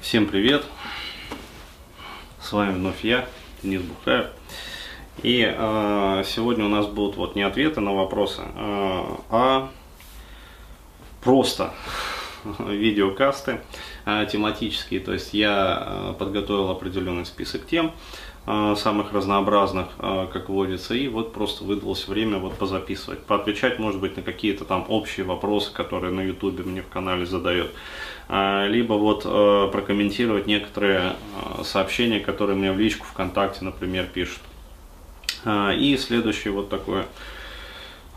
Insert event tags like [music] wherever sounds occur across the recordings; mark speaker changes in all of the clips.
Speaker 1: Всем привет! С вами вновь я, Денис Бухаев. И э, сегодня у нас будут вот не ответы на вопросы, э, а просто [laughs] видеокасты э, тематические. То есть я э, подготовил определенный список тем, э, самых разнообразных, как водится, и вот просто выдалось время вот позаписывать, поотвечать, может быть, на какие-то там общие вопросы, которые на ютубе мне в канале задают, либо вот прокомментировать некоторые сообщения, которые мне в личку ВКонтакте, например, пишут. И следующий вот такой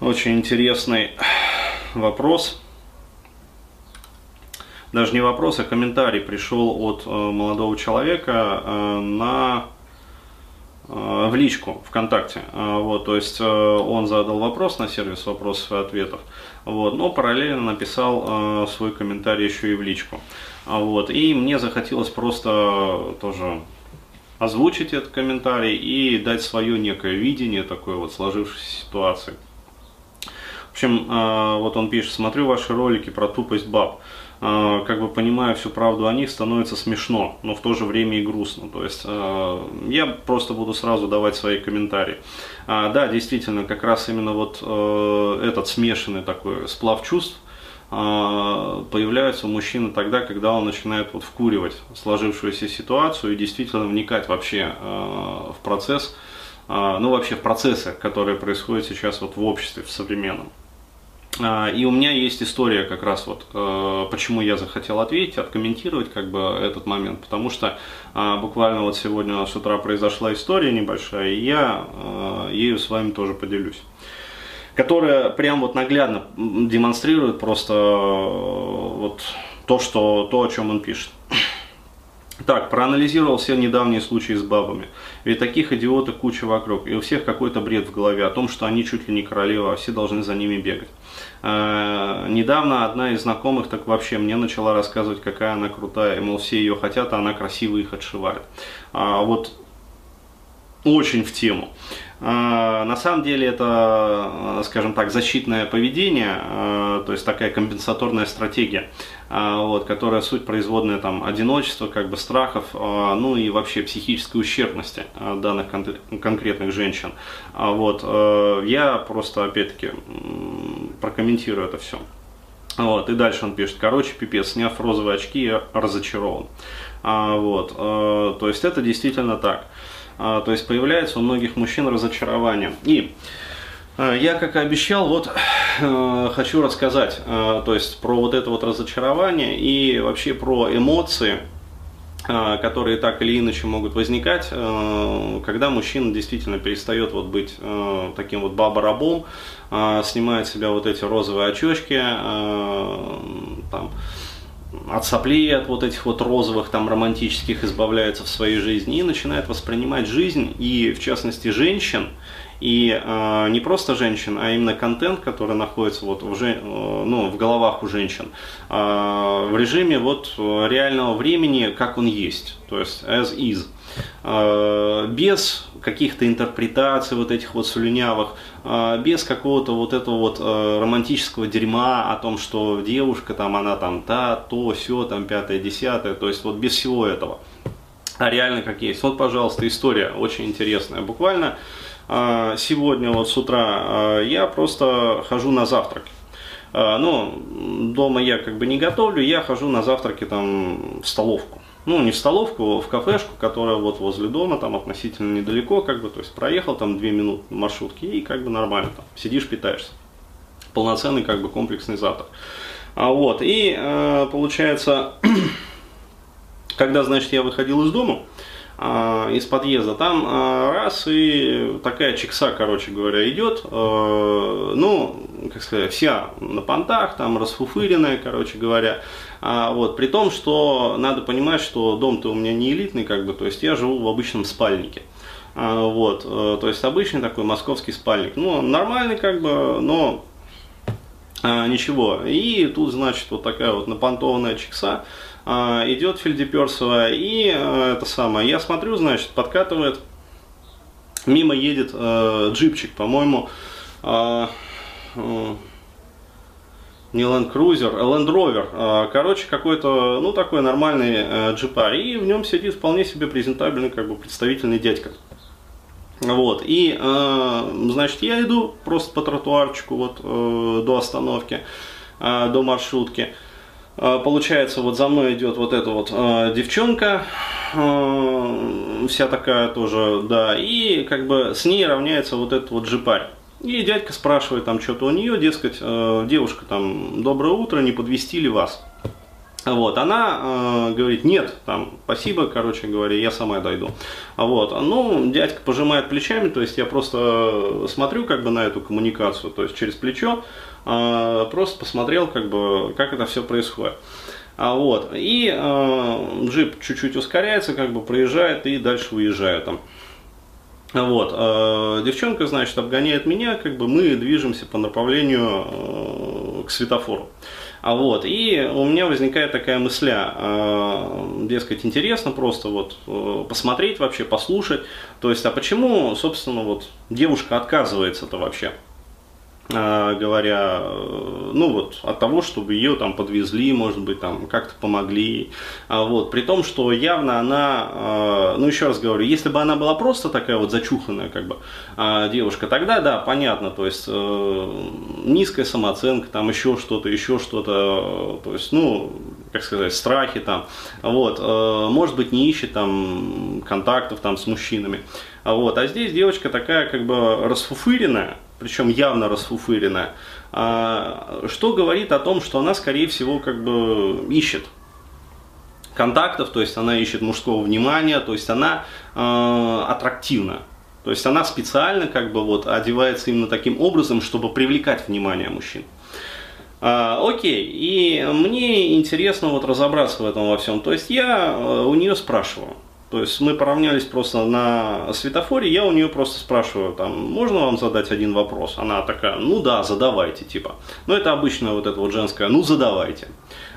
Speaker 1: очень интересный [sighs] вопрос. Даже не вопрос, а комментарий пришел от э, молодого человека э, на э, в личку ВКонтакте. Вот, то есть он задал вопрос на сервис вопросов и ответов, вот, но параллельно написал свой комментарий еще и в личку. А Вот, и мне захотелось просто тоже озвучить этот комментарий и дать свое некое видение такой вот сложившейся ситуации. В общем, вот он пишет, смотрю ваши ролики про тупость баб. Э, Как бы понимая всю правду о них, становится смешно, но в то же время и грустно. То есть э, я просто буду сразу давать свои комментарии. А, Да, действительно, как раз именно вот э, этот смешанный такой сплав чувств появляется у мужчины тогда, когда он начинает вот вкуривать сложившуюся ситуацию и действительно вникать вообще в процесс, ну вообще в процессы, которые происходят сейчас вот в обществе, в современном. И у меня есть история как раз вот, э, почему я захотел ответить, откомментировать как бы этот момент, потому что а, буквально вот сегодня с утра произошла история небольшая, и я э, ею с вами тоже поделюсь которая прям вот наглядно демонстрирует просто э, вот то, что, то, о чем он пишет. Так, проанализировал все недавние случаи с бабами. Ведь таких идиотов куча вокруг. И у всех какой-то бред в голове о том, что они чуть ли не королева, а все должны за ними бегать. Э, недавно одна из знакомых так вообще мне начала рассказывать, какая она крутая. И, мол, все ее хотят, а она красиво их отшивает. А, вот очень в тему. А, На самом деле это, э, скажем так, защитное поведение, э, то есть такая компенсаторная стратегия, а, вот, которая суть производная там одиночества, как бы страхов, а, ну и вообще психической ущербности а, данных кон- конкретных женщин. А, Вот, я просто, опять-таки, прокомментирую это все. Вот, и дальше он пишет, короче, пипец, сняв розовые очки, я разочарован. А, вот, то есть это действительно так. А, то есть появляется у многих мужчин разочарование. И э, я, как и обещал, вот э, хочу рассказать, э, то есть про вот это вот разочарование и вообще про эмоции, э, которые так или иначе могут возникать, когда мужчина действительно перестает вот быть таким вот баба-рабом, снимает с себя вот эти розовые очечки, там, от соплей, от вот этих вот розовых там романтических избавляется в своей жизни и начинает воспринимать жизнь. И в частности женщин и э, не просто женщин, а именно контент, который находится вот в, жен- э, ну, в головах у женщин, э, в режиме вот э, реального времени, как он есть, то есть as is. Э, без каких-то интерпретаций вот этих вот слюнявых, без какого-то вот этого вот романтического дерьма о том, что девушка там, она там та, то, все, там пятое, десятое, то есть вот без всего этого. А реально как есть. Вот, пожалуйста, история очень интересная. Буквально сегодня вот с утра э, я просто хожу на завтрак. Э, Ну, дома я как бы не готовлю, я хожу на завтраки там в столовку ну, не в столовку, в кафешку, которая вот возле дома, там относительно недалеко, как бы, то есть проехал там две минуты на маршрутке и как бы нормально там сидишь, питаешься. Полноценный как бы комплексный завтрак. А вот, и э, получается, [clears throat] когда, значит, я выходил из дома, э, из подъезда, там э, раз и такая чекса, короче говоря, идет, э, ну, как сказать, вся на понтах, там расфуфыренная, короче говоря, а, вот, при том, что надо понимать, что дом-то у меня не элитный, как бы, то есть я живу в обычном спальнике. А, вот, э, то есть обычный такой московский спальник. Ну, нормальный, как бы, но а, ничего. И тут, значит, вот такая вот напонтованная чекса а, идет Фельдеперсовая, и а, это самое, я смотрю, значит, подкатывает, мимо едет а, джипчик, по-моему, а, не Land Cruiser, а Land Rover. А, короче, какой-то, ну, такой нормальный э, джипар. И в нем сидит вполне себе презентабельный, как бы, представительный дядька. Вот, и, э, значит, я иду просто по тротуарчику вот э, до остановки, до маршрутки. Получается, вот за мной идет вот эта вот девчонка, вся такая тоже, да, и как бы с ней равняется вот этот вот джипарь. И дядька спрашивает там что-то у нее, дескать, э, девушка там, доброе утро, не подвести ли вас? Вот, она э, говорит, нет, там, спасибо, короче говоря, я сама дойду. Вот, ну, дядька пожимает плечами, то есть я просто смотрю как бы на эту коммуникацию, то есть через плечо, э, просто посмотрел как бы, как это все происходит. А вот, и э, джип чуть-чуть ускоряется, как бы проезжает и дальше выезжает там. Вот, э, девчонка, значит, обгоняет меня, как бы мы движемся по направлению э, к светофору. А вот, и у меня возникает такая мысля, э, дескать, интересно просто вот э, посмотреть вообще, послушать. То есть, а почему, собственно, вот девушка отказывается-то вообще? А, говоря, э, ну вот, от того, чтобы ее там подвезли, может быть, там как-то помогли, а вот, при том, что явно она, а, ну еще раз говорю, если бы она была просто такая вот зачуханная, как бы, девушка, тогда, да, понятно, то есть, э, низкая самооценка, там еще что-то, еще что-то, то есть, ну, как сказать, страхи там, вот, э, может быть, не ищет там контактов там с мужчинами, вот, а здесь девочка такая, как бы, расфуфыренная, причем явно расфуфыренная, а, что говорит о том, что она, скорее всего, как бы ищет контактов, то есть она ищет мужского внимания, то есть она э, аттрактивна. То есть она специально как бы вот одевается именно таким образом, чтобы привлекать внимание мужчин. А, окей, и мне интересно вот разобраться в этом во всем. То есть я э, у нее спрашиваю, то есть мы поравнялись просто на светофоре, я у нее просто спрашиваю, там, можно вам задать один вопрос? Она такая, ну да, задавайте, типа. Ну это обычно вот это вот женское, ну задавайте.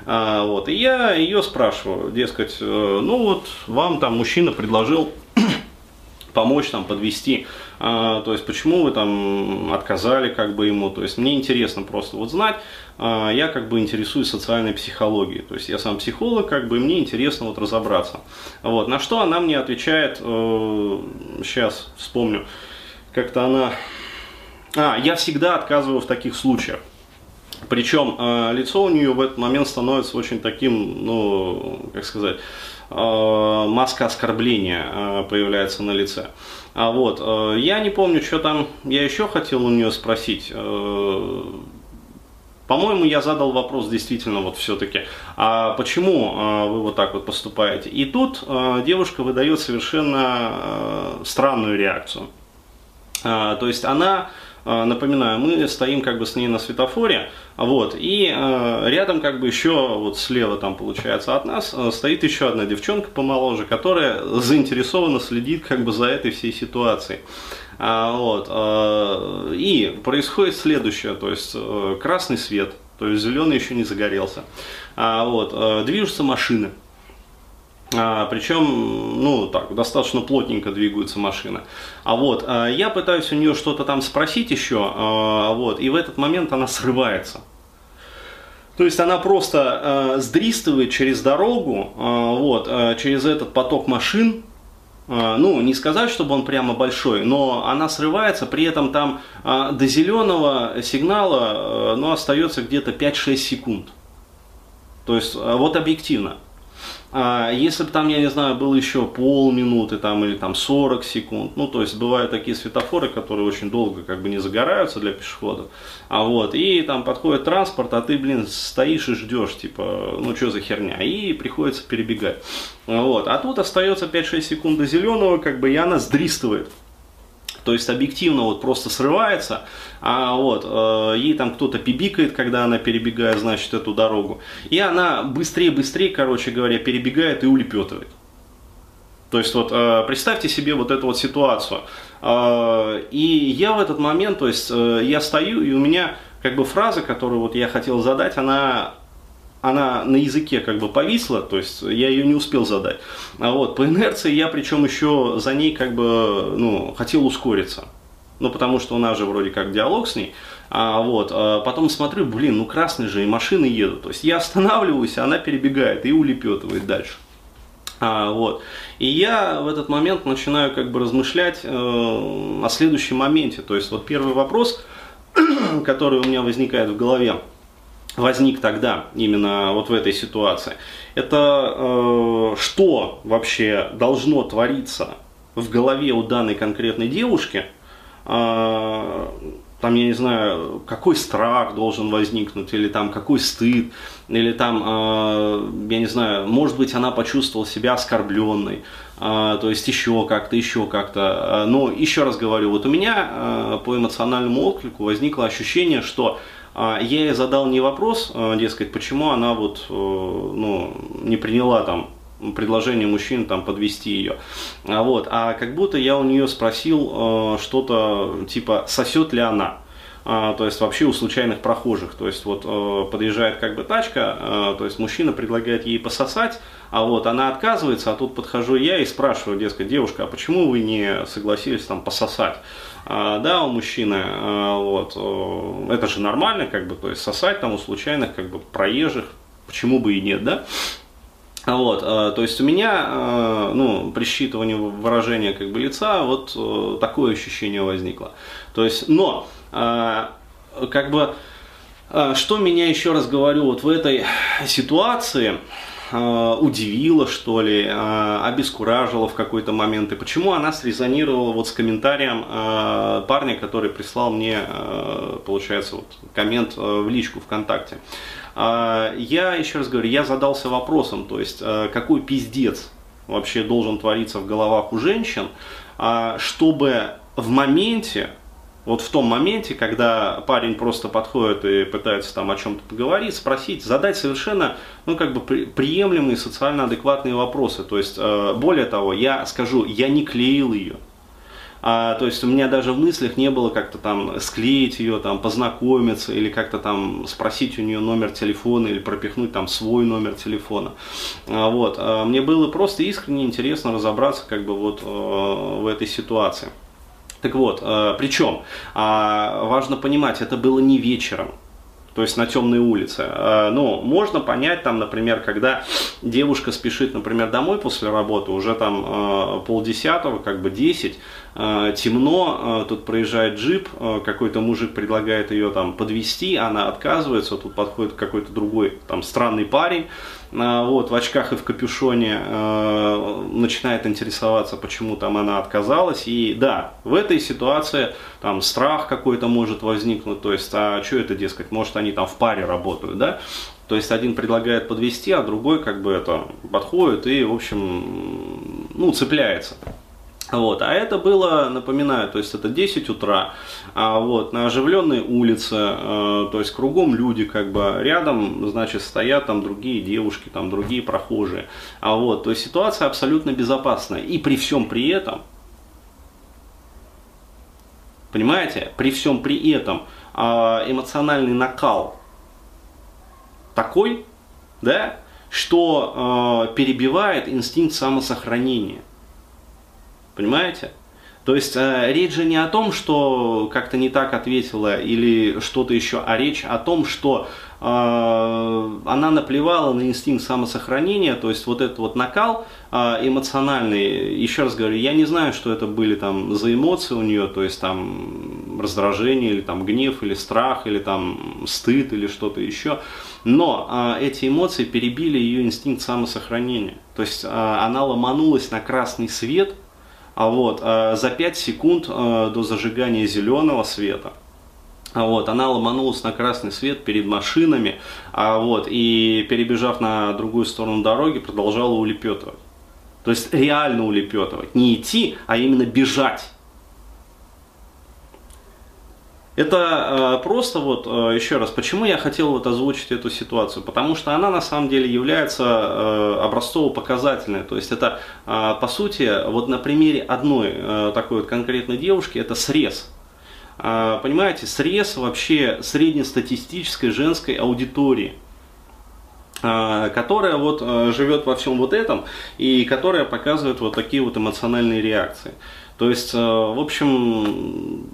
Speaker 1: А, вот, и я ее спрашиваю, дескать, э, ну вот вам там мужчина предложил помочь там подвести, а, то есть почему вы там отказали как бы ему, то есть мне интересно просто вот знать, а, я как бы интересуюсь социальной психологией, то есть я сам психолог, как бы мне интересно вот разобраться. Вот, на что она мне отвечает, э, сейчас вспомню, как-то она, а, я всегда отказываю в таких случаях. Причем э, лицо у нее в этот момент становится очень таким, ну, как сказать, маска оскорбления э, появляется на лице. А вот, э, я не помню, что там я еще хотел у нее спросить. Э, по-моему, я задал вопрос действительно вот все-таки, а почему э, вы вот так вот поступаете? И тут э, девушка выдает совершенно э, странную реакцию. Э, то есть она напоминаю, мы стоим как бы с ней на светофоре, вот, и э, рядом как бы еще вот слева там получается от нас э, стоит еще одна девчонка помоложе, которая заинтересованно следит как бы за этой всей ситуацией. А, вот, и происходит следующее, то есть э, красный свет, то есть зеленый еще не загорелся, а, вот, э, движутся машины, а, причем, ну, так, достаточно плотненько двигается машина. А вот, а, я пытаюсь у нее что-то там спросить еще, а, вот, и в этот момент она срывается. То есть она просто а, сдристывает через дорогу, а, вот, а, через этот поток машин, ну, не сказать, чтобы он прямо большой, но она срывается, при этом там до зеленого сигнала, ну, остается где-то 5-6 секунд. То есть, вот объективно. А если бы там, я не знаю, было еще полминуты там, или там 40 секунд, ну, то есть бывают такие светофоры, которые очень долго как бы не загораются для пешеходов, а вот, и там подходит транспорт, а ты, блин, стоишь и ждешь, типа, ну, что за херня, и приходится перебегать. Вот, а тут остается 5-6 секунд до зеленого, как бы, и она сдристывает. То есть объективно вот просто срывается, а вот э, ей там кто-то пибикает, когда она перебегает, значит, эту дорогу. И она быстрее-быстрее, короче говоря, перебегает и улепетывает. То есть вот э, представьте себе вот эту вот ситуацию. Э, и я в этот момент, то есть э, я стою, и у меня как бы фраза, которую вот я хотел задать, она она на языке как бы повисла, то есть я ее не успел задать. А вот, по инерции я причем еще за ней как бы, ну, хотел ускориться. Ну, потому что у нас же вроде как диалог с ней. А, вот, а потом смотрю, блин, ну красный же, и машины едут. То есть я останавливаюсь, а она перебегает и улепетывает дальше. А, вот. И я в этот момент начинаю как бы размышлять э, о следующем моменте. То есть вот первый вопрос, [clears throat] который у меня возникает в голове, возник тогда, именно вот в этой ситуации, это э, что вообще должно твориться в голове у данной конкретной девушки, э, там, я не знаю, какой страх должен возникнуть, или там какой стыд, или там, э, я не знаю, может быть, она почувствовала себя оскорбленной, э, то есть еще как-то, еще как-то. Но еще раз говорю, вот у меня э, по эмоциональному отклику возникло ощущение, что я ей задал не вопрос, дескать, почему она вот, ну, не приняла там предложение мужчин там подвести ее. А, вот, а как будто я у нее спросил э, что-то типа сосет ли она. А, то есть вообще у случайных прохожих. То есть вот э, подъезжает как бы тачка, э, то есть мужчина предлагает ей пососать, а вот она отказывается, а тут подхожу я и спрашиваю, дескать, девушка, а почему вы не согласились там пососать? А, да, у мужчины, а, вот, это же нормально, как бы, то есть сосать там у случайных как бы проезжих, почему бы и нет, да? Вот, э, то есть у меня, ну, при считывании выражения как бы лица вот такое ощущение возникло. То есть, но, как бы, что меня еще раз говорю, вот в этой ситуации, удивило, что ли, обескуражило в какой-то момент. И почему она срезонировала вот с комментарием парня, который прислал мне, получается, вот, коммент в личку ВКонтакте. Я, еще раз говорю, я задался вопросом, то есть какой пиздец вообще должен твориться в головах у женщин, а, чтобы в моменте, вот в том моменте, когда парень просто подходит и пытается там о чем-то поговорить, спросить, задать совершенно, ну, как бы приемлемые социально адекватные вопросы. То есть, более того, я скажу, я не клеил ее. А, то есть у меня даже в мыслях не было как-то там склеить ее, там познакомиться или как-то там спросить у нее номер телефона или пропихнуть там свой номер телефона. А, вот. А, мне было просто искренне интересно разобраться как бы вот а, в этой ситуации. Так вот, а, причем а, важно понимать, это было не вечером то есть на темной улице. А, ну, можно понять, там, например, когда девушка спешит, например, домой после работы, уже там а, полдесятого, как бы десять, темно, тут проезжает джип, какой-то мужик предлагает ее там подвести, она отказывается, тут подходит какой-то другой там странный парень, вот, в очках и в капюшоне начинает интересоваться, почему там она отказалась. И да, в этой ситуации там страх какой-то может возникнуть, то есть, а что это, дескать, может они там в паре работают, да? То есть один предлагает подвести, а другой как бы это подходит и, в общем, ну, цепляется. Вот. А это было, напоминаю, то есть это 10 утра, а вот, на оживленной улице, э, то есть кругом люди, как бы рядом, значит, стоят там другие девушки, там другие прохожие. А вот, то есть ситуация абсолютно безопасная. И при всем при этом, понимаете, при всем при этом э, эмоциональный накал такой, да, что э, перебивает инстинкт самосохранения. Понимаете? То есть э, речь же не о том, что как-то не так ответила или что-то еще, а речь о том, что э, она наплевала на инстинкт самосохранения, то есть вот этот вот накал э, эмоциональный, еще раз говорю, я не знаю, что это были там за эмоции у нее, то есть там раздражение или там гнев или страх или там стыд или что-то еще, но э, эти эмоции перебили ее инстинкт самосохранения, то есть э, она ломанулась на красный свет – а вот, э, за 5 секунд э, до зажигания зеленого света а вот, она ломанулась на красный свет перед машинами, а вот, и перебежав на другую сторону дороги, продолжала улепетывать. То есть реально улепетывать. Не идти, а именно бежать. Это э, просто вот, э, еще раз, почему я хотел вот озвучить эту ситуацию? Потому что она на самом деле является э, образцово-показательной. То есть это, э, по сути, вот на примере одной э, такой вот конкретной девушки, это срез. Э, понимаете, срез вообще среднестатистической женской аудитории э, которая вот э, живет во всем вот этом и которая показывает вот такие вот эмоциональные реакции. То есть, в общем,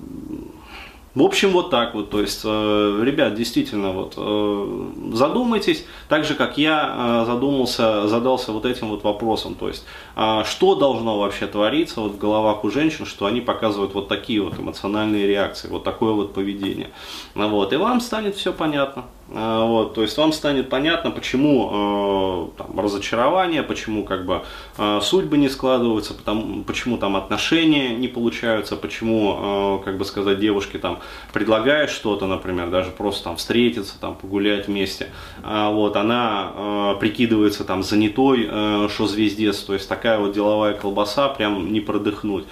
Speaker 1: В общем, вот так вот. То есть, э, ребят, действительно, вот э, задумайтесь, так же, как я э, задумался, задался вот этим вот вопросом. То есть, э, что должно вообще твориться вот в головах у женщин, что они показывают вот такие вот эмоциональные реакции, вот такое вот поведение. Вот, и вам станет все понятно. Э, вот, то есть вам станет понятно, почему э, там, разочарование, почему как бы э, судьбы не складываются, потому, почему там отношения не получаются, почему, э, как бы сказать, девушки там предлагают что-то, например, даже просто там встретиться, там погулять вместе, а вот она э, прикидывается там занятой, э, что звездец, то есть такая вот деловая колбаса, прям не продыхнуть.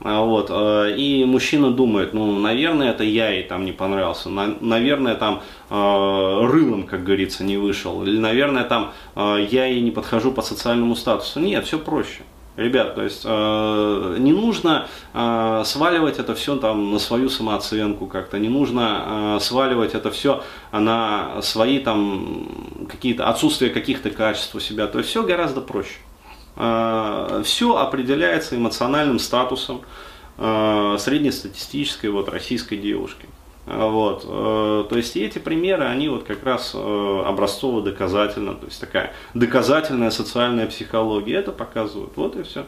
Speaker 1: А, вот, э, и мужчина думает, ну, наверное, это я ей там не понравился, наверное, там э, рылом, как говорится, не вышел, или, наверное, там я ей не подхожу по социальному статусу. Нет, все проще. Ребят, то есть э, не нужно э, сваливать это все там на свою самооценку как-то, не нужно э, сваливать это все на свои там какие-то отсутствие каких-то качеств у себя. То есть все гораздо проще. Э, все определяется эмоциональным статусом э, среднестатистической вот российской девушки. Э, вот. То есть эти примеры, они вот как раз образцово-доказательно, то есть такая доказательная социальная психология, это показывают. Вот и все.